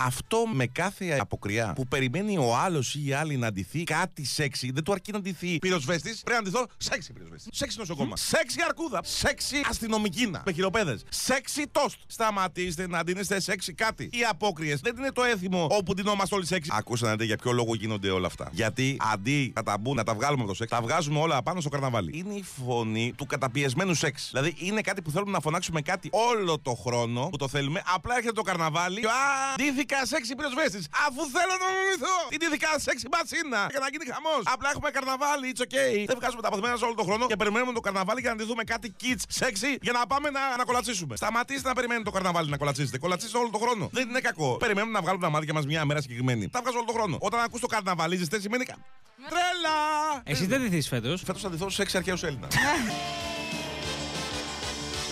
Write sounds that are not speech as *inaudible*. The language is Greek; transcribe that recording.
Αυτό με κάθε αποκριά που περιμένει ο άλλος ή η άλλη να αντιθεί κάτι σεξι, δεν του αρκεί να αντιθεί πυροσβέστης. Πρέπει να αντιθώ σεξι πυροσβέστη. Σεξι νοσοκόμα. Σεξι αρκούδα. Σεξι αστυνομικίνα. Με χειροπέδες. Σεξι τόστ. Σταματήστε να αντίνεστε σεξι κάτι. Οι απόκριες δεν είναι το έθιμο όπου ντυνόμαστε όλοι σεξι. Ακούσατε για ποιο λόγο γίνονται όλα αυτά. Γιατί αντί να τα μπουν, να τα βγάλουμε από το σεξ, τα βγάζουμε όλα πάνω στο καρναβάλι. Είναι η φωνή του καταπιεσμένου σεξ. Δηλαδή είναι κάτι που θέλουμε να φωνάξουμε κάτι όλο το χρόνο που το θέλουμε. Απλά έρχεται το καρναβάλι. Α, ντύθηκα σεξι πυροσβέστης. Αφού θέλω να μιμηθώ. Τι ντύθηκα σεξι μπατσίνα. Για να γίνει χαμός. Απλά έχουμε καρναβάλι. It's okay. Δεν βγάζουμε τα αποθυμένα όλο το χρόνο και περιμένουμε το καρναβάλι για να ντυθούμε κάτι kids σεξι για να πάμε να, να κολατσίσουμε. Σταματήστε να περιμένετε το καρναβάλι να κολατσίσετε. Κολατσίστε όλο το χρόνο. Δεν είναι κακό. Περιμένουμε να βγάλουμε τα μάτια μας μια μέρα συγκεκριμένη. Τα βγάζω όλο το χρόνο. Όταν ακούς το καρναβαλίζεστε σημαίνει. Τρέλα! Εσύ δεν δει φέτος; Φέτος θα ντυθώ σεξ αρχαίου Έλληνα. *laughs*